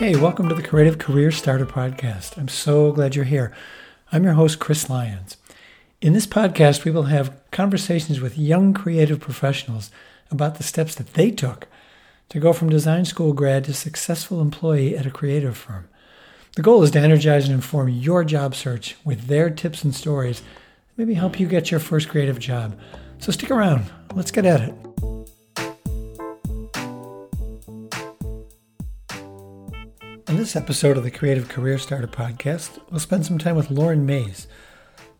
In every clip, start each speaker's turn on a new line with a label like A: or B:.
A: Hey, welcome to the Creative Career Starter Podcast. I'm so glad you're here. I'm your host, Chris Lyons. In this podcast, we will have conversations with young creative professionals about the steps that they took to go from design school grad to successful employee at a creative firm. The goal is to energize and inform your job search with their tips and stories, maybe help you get your first creative job. So stick around. Let's get at it. This episode of the Creative Career Starter podcast, we'll spend some time with Lauren Mays.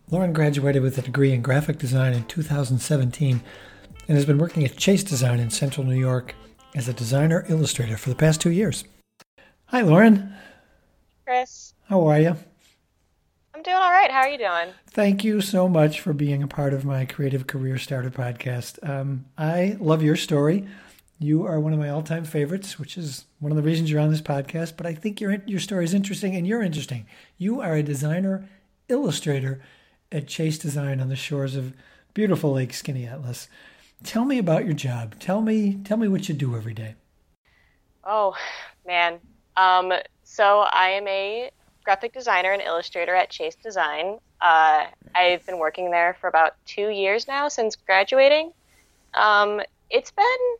A: Lauren graduated with a degree in graphic design in 2017 and has been working at Chase Design in Central New York as a designer illustrator for the past two years. Hi, Lauren.
B: Chris.
A: How are you?
B: I'm doing all right. How are you doing?
A: Thank you so much for being a part of my Creative Career Starter podcast. Um, I love your story. You are one of my all-time favorites, which is one of the reasons you're on this podcast. But I think your your story is interesting, and you're interesting. You are a designer, illustrator at Chase Design on the shores of beautiful Lake Skaneateles. Tell me about your job. Tell me tell me what you do every day.
B: Oh man, um, so I am a graphic designer and illustrator at Chase Design. Uh, I've been working there for about two years now since graduating. Um, it's been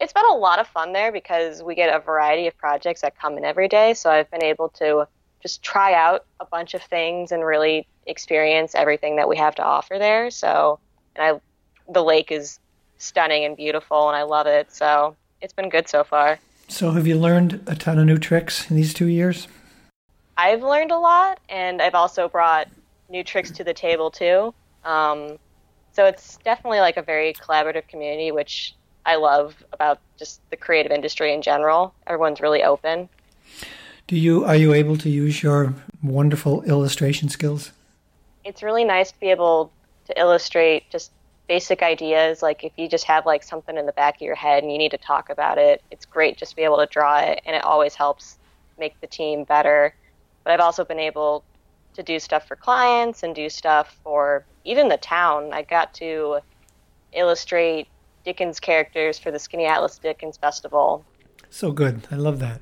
B: it's been a lot of fun there because we get a variety of projects that come in every day. So I've been able to just try out a bunch of things and really experience everything that we have to offer there. So, and I, the lake is stunning and beautiful, and I love it. So it's been good so far.
A: So, have you learned a ton of new tricks in these two years?
B: I've learned a lot, and I've also brought new tricks to the table too. Um, so it's definitely like a very collaborative community, which I love about just the creative industry in general. Everyone's really open.
A: Do you are you able to use your wonderful illustration skills?
B: It's really nice to be able to illustrate just basic ideas like if you just have like something in the back of your head and you need to talk about it, it's great just to be able to draw it and it always helps make the team better. But I've also been able to do stuff for clients and do stuff for even the town. I got to illustrate Dickens characters for the Skaneateles Dickens Festival.
A: So good. I love that.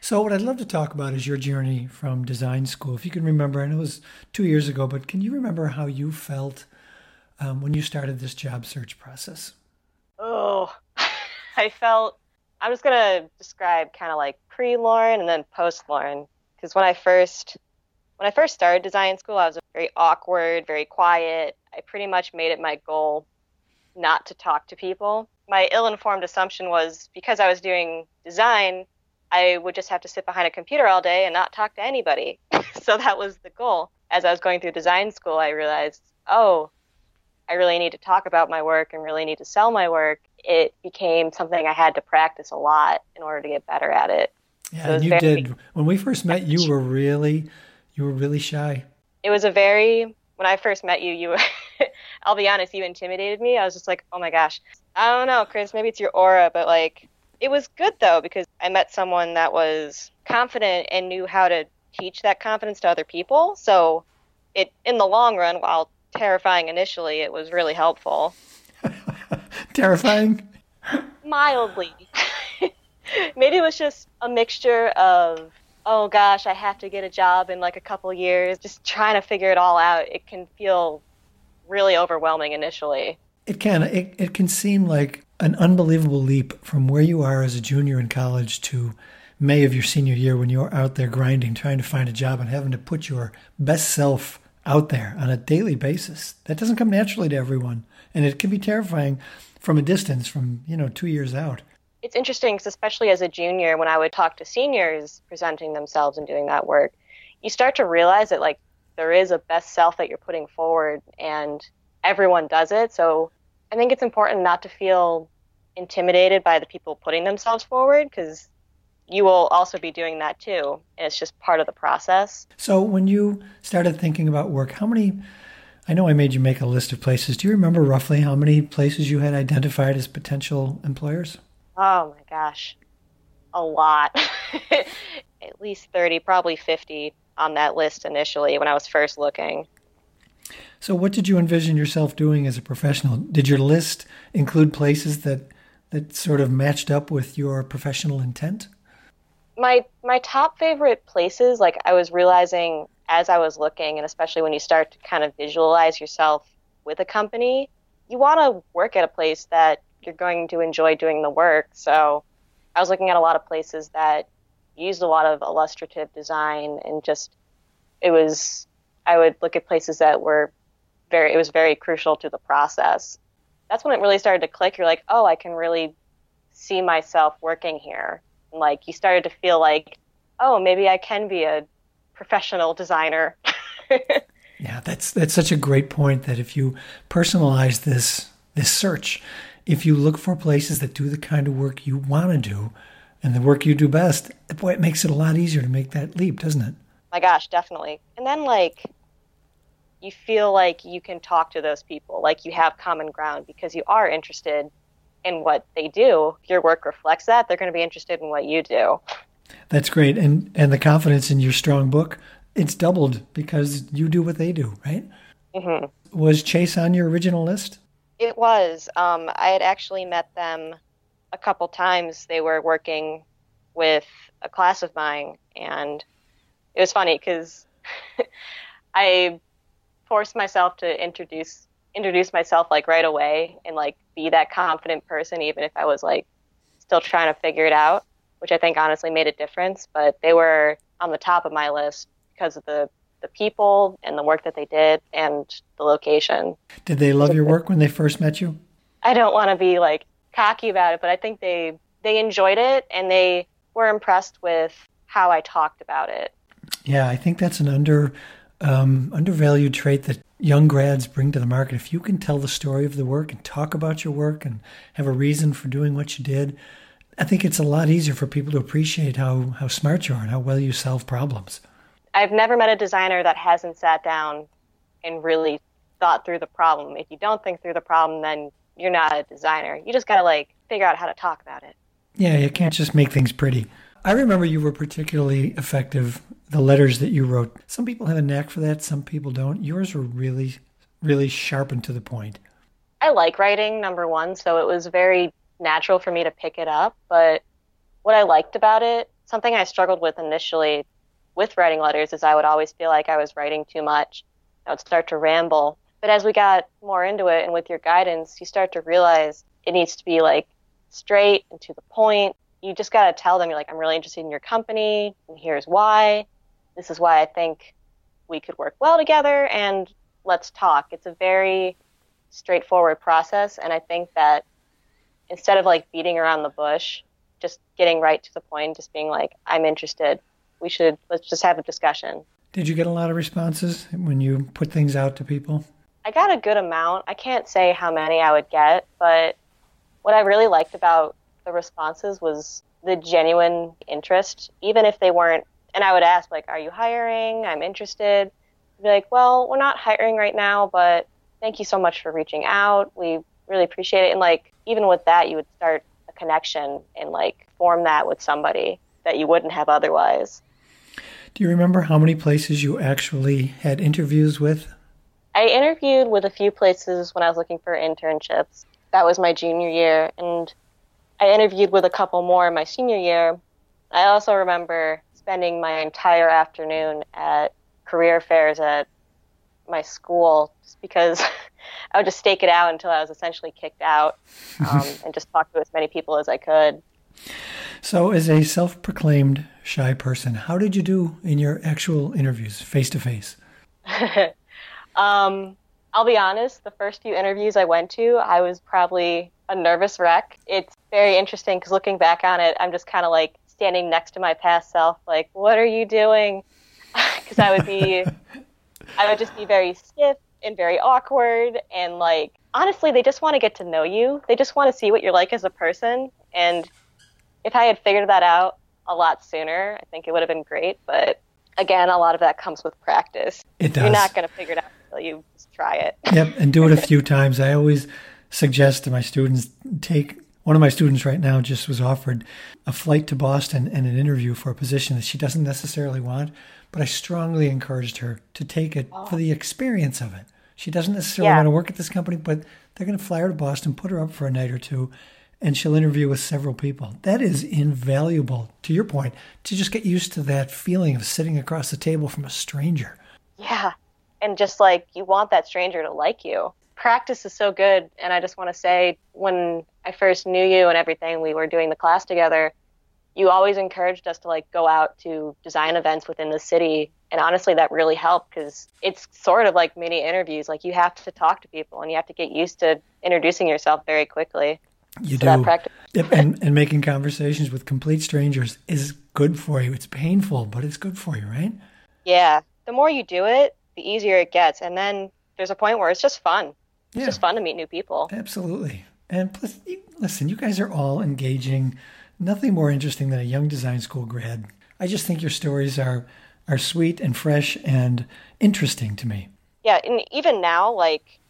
A: So, what I'd love to talk about is your journey from design school. If you can remember, and it was two years ago, but can you remember how you felt um, when you started this job search process?
B: Oh, I felt, I'm just going to describe kind of like pre Lauren and then post Lauren. Because when I first, when I first started design school, I was very awkward, very quiet. I pretty much made it my goal not to talk to people. My ill informed assumption was because I was doing design, I would just have to sit behind a computer all day and not talk to anybody. so that was the goal. As I was going through design school, I realized, oh, I really need to talk about my work and really need to sell my work. It became something I had to practice a lot in order to get better at it.
A: Yeah, so and you very, did. When we first met, you were really, you were really shy.
B: It was a very when I first met you, you I'll be honest, you intimidated me. I was just like, oh my gosh. I don't know, Chris, maybe it's your aura, but like, it was good though, because I met someone that was confident and knew how to teach that confidence to other people. So it, in the long run, while terrifying initially, it was really helpful.
A: terrifying?
B: Mildly. maybe it was just a mixture of oh gosh, I have to get a job in like a couple years, just trying to figure it all out, it can feel really overwhelming initially.
A: It can. It, it can seem like an unbelievable leap from where you are as a junior in college to May of your senior year when you're out there grinding, trying to find a job and having to put your best self out there on a daily basis. That doesn't come naturally to everyone. And it can be terrifying from a distance, from, you know, two years out
B: it's interesting especially as a junior when i would talk to seniors presenting themselves and doing that work you start to realize that like there is a best self that you're putting forward and everyone does it so i think it's important not to feel intimidated by the people putting themselves forward because you will also be doing that too and it's just part of the process
A: so when you started thinking about work how many I know I made you make a list of places. Do you remember roughly how many places you had identified as potential employers?
B: Oh my gosh, a lot. At least 30, probably 50 on that list initially when I was first looking.
A: So, what did you envision yourself doing as a professional? Did your list include places that that sort of matched up with your professional intent?
B: my my top favorite places, like I was realizing as I was looking, and especially when you start to kind of visualize yourself with a company, you want to work at a place that you're going to enjoy doing the work. So I was looking at a lot of places that used a lot of illustrative design and just it was I would look at places that were very it was very crucial to the process. That's when it really started to click. You're like, oh, I can really see myself working here. And like you started to feel like, oh, maybe I can be a professional designer.
A: yeah, that's that's such a great point that if you personalize this this search, if you look for places that do the kind of work you want to do and the work you do best, boy, it makes it a lot easier to make that leap, doesn't it?
B: My gosh, definitely. And then like you feel like you can talk to those people, like you have common ground because you are interested in what they do. If your work reflects that, they're going to be interested in what you do.
A: That's great. And and the confidence in your strong book, it's doubled because you do what they do, right? Mm-hmm. Was Chase on your original list?
B: It was. Um, I had actually met them a couple times. They were working with a class of mine, and it was funny because I forced myself to introduce introduce myself like right away and like be that confident person, even if I was like still trying to figure it out, which I think honestly made a difference. But they were on the top of my list because of the the people and the work that they did and the location.
A: Did they love your work when they first met you?
B: I don't want to be like cocky about it, but I think they they enjoyed it and they were impressed with how I talked about it.
A: Yeah, I think that's an under um, undervalued trait that young grads bring to the market. If you can tell the story of the work and talk about your work and have a reason for doing what you did, I think it's a lot easier for people to appreciate how, how smart you are and how well you solve problems.
B: I've never met a designer that hasn't sat down and really thought through the problem. If you don't think through the problem, then you're not a designer. You just got to like figure out how to talk about it.
A: Yeah, you can't just make things pretty. I remember you were particularly effective, the letters that you wrote. Some people have a knack for that, some people don't. Yours were really, really sharp and to the point.
B: I like writing, number one, so it was very natural for me to pick it up. But what I liked about it, something I struggled with initially with writing letters, is I would always feel like I was writing too much. I would start to ramble. But as we got more into it and with your guidance, you start to realize it needs to be like straight and to the point. You just got to tell them, you're like, I'm really interested in your company, and here's why. This is why I think we could work well together, and let's talk. It's a very straightforward process, and I think that instead of like beating around the bush, just getting right to the point, just being like, I'm interested. We should let's just have a discussion.
A: Did you get a lot of responses when you put things out to people?
B: I got a good amount. I can't say how many I would get, but what I really liked about the responses was the genuine interest, even if they weren't. And I would ask, like, are you hiring? I'm interested. I'd be like, well, we're not hiring right now, but thank you so much for reaching out. We really appreciate it. And like, even with that, you would start a connection and like form that with somebody that you wouldn't have otherwise.
A: Do you remember how many places you actually had interviews with?
B: I interviewed with a few places when I was looking for internships. That was my junior year, and I interviewed with a couple more in my senior year. I also remember spending my entire afternoon at career fairs at my school just because I would just stake it out until I was essentially kicked out um, and just talk to as many people as I could.
A: So, as a self proclaimed shy person, how did you do in your actual interviews, face to face?
B: Um, I'll be honest, the first few interviews I went to, I was probably a nervous wreck. It's very interesting because looking back on it, I'm just kind of like standing next to my past self, like, what are you doing? Because I would be, I would just be very stiff and very awkward. And like, honestly, they just want to get to know you. They just want to see what you're like as a person. And if I had figured that out a lot sooner, I think it would have been great. But again, a lot of that comes with practice.
A: It does.
B: You're not going to figure it out until you try it.
A: yep, and do it a few times. I always suggest to my students take one of my students right now just was offered a flight to Boston and an interview for a position that she doesn't necessarily want, but I strongly encouraged her to take it oh. for the experience of it. She doesn't necessarily yeah. want to work at this company, but they're going to fly her to Boston, put her up for a night or two, and she'll interview with several people. That is invaluable, to your point, to just get used to that feeling of sitting across the table from a stranger.
B: Yeah. And just like you want that stranger to like you. Practice is so good. And I just want to say, when I first knew you and everything, we were doing the class together, you always encouraged us to like go out to design events within the city and honestly that really helped because it's sort of like mini interviews like you have to talk to people and you have to get used to introducing yourself very quickly
A: you so do. Practice- and, and making conversations with complete strangers is good for you. It's painful, but it's good for you, right?
B: Yeah. The more you do it, the easier it gets. And then there's a point where it's just fun. It's yeah. just fun to meet new people.
A: Absolutely. And plus, listen, you guys are all engaging. Nothing more interesting than a young design school grad. I just think your stories are are sweet and fresh and interesting to me.
B: Yeah, and even now, like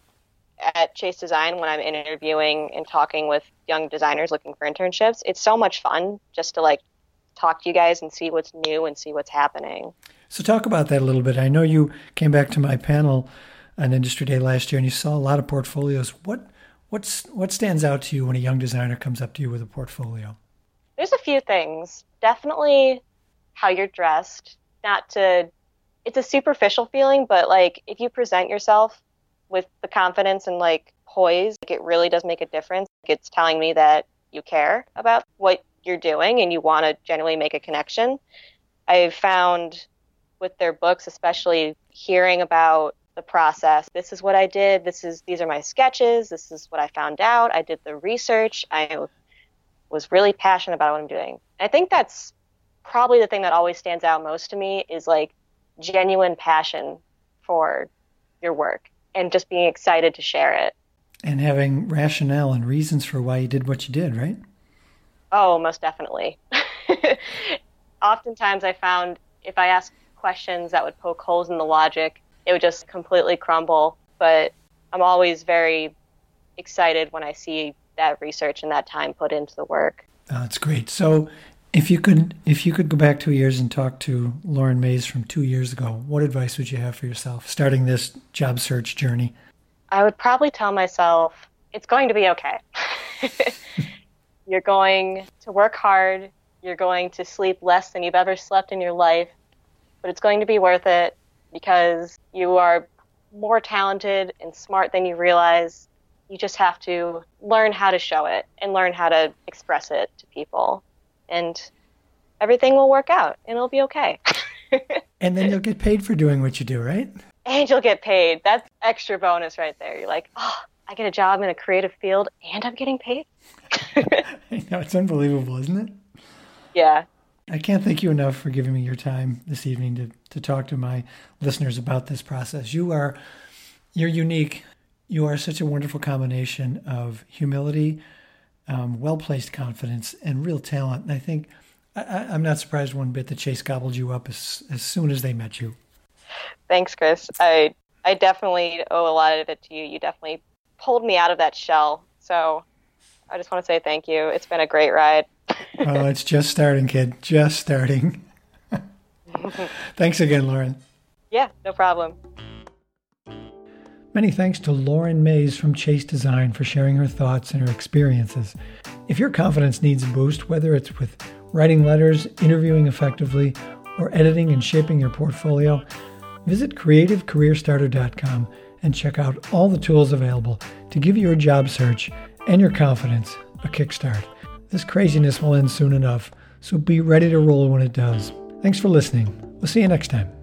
B: at Chase Design when I'm interviewing and talking with young designers looking for internships. It's so much fun just to like talk to you guys and see what's new and see what's happening.
A: So talk about that a little bit. I know you came back to my panel on Industry Day last year and you saw a lot of portfolios. What what's what stands out to you when a young designer comes up to you with a portfolio?
B: There's a few things. Definitely how you're dressed. Not to it's a superficial feeling, but like if you present yourself with the confidence and like poise, like, it really does make a difference. Like It's telling me that you care about what you're doing and you want to genuinely make a connection. I've found with their books, especially hearing about the process. This is what I did. This is these are my sketches. This is what I found out. I did the research. I was really passionate about what I'm doing. I think that's probably the thing that always stands out most to me is like genuine passion for your work and just being excited to share it.
A: And having rationale and reasons for why you did what you did, right?
B: Oh, most definitely. Oftentimes, I found if I asked questions that would poke holes in the logic, it would just completely crumble. But I'm always very excited when I see that research and that time put into the work.
A: Oh, that's great. So, if you could, if you could go back two years and talk to Lauren Mays from two years ago, what advice would you have for yourself starting this job search journey?
B: I would probably tell myself it's going to be okay. you're going to work hard. You're going to sleep less than you've ever slept in your life, but it's going to be worth it because you are more talented and smart than you realize. You just have to learn how to show it and learn how to express it to people and everything will work out and it'll be okay.
A: and then you'll get paid for doing what you do, right?
B: And you'll get paid. That's extra bonus right there. You're like, oh, I get a job in a creative field and I'm getting paid.
A: I know, it's unbelievable, isn't it?
B: Yeah.
A: I can't thank you enough for giving me your time this evening to, to talk to my listeners about this process. You are you're unique. You are such a wonderful combination of humility, um, well placed confidence, and real talent. And I think I, am not surprised one bit that Chase gobbled you up as, as soon as they met you.
B: Thanks, Chris. I I definitely owe a lot of it to you. You definitely pulled me out of that shell. So I just want to say thank you. It's been a great ride.
A: well, oh, it's just starting, kid. Just starting. Thanks again, Lauren.
B: Yeah, no problem.
A: Many thanks to Lauren Mays from Chase Design for sharing her thoughts and her experiences. If your confidence needs a boost, whether it's with writing letters, interviewing effectively, or editing and shaping your portfolio, visit creativecareerstarter.com and check out all the tools available to give your job search and your confidence a kickstart. This craziness will end soon enough, so be ready to roll when it does. Thanks for listening. We'll see you next time.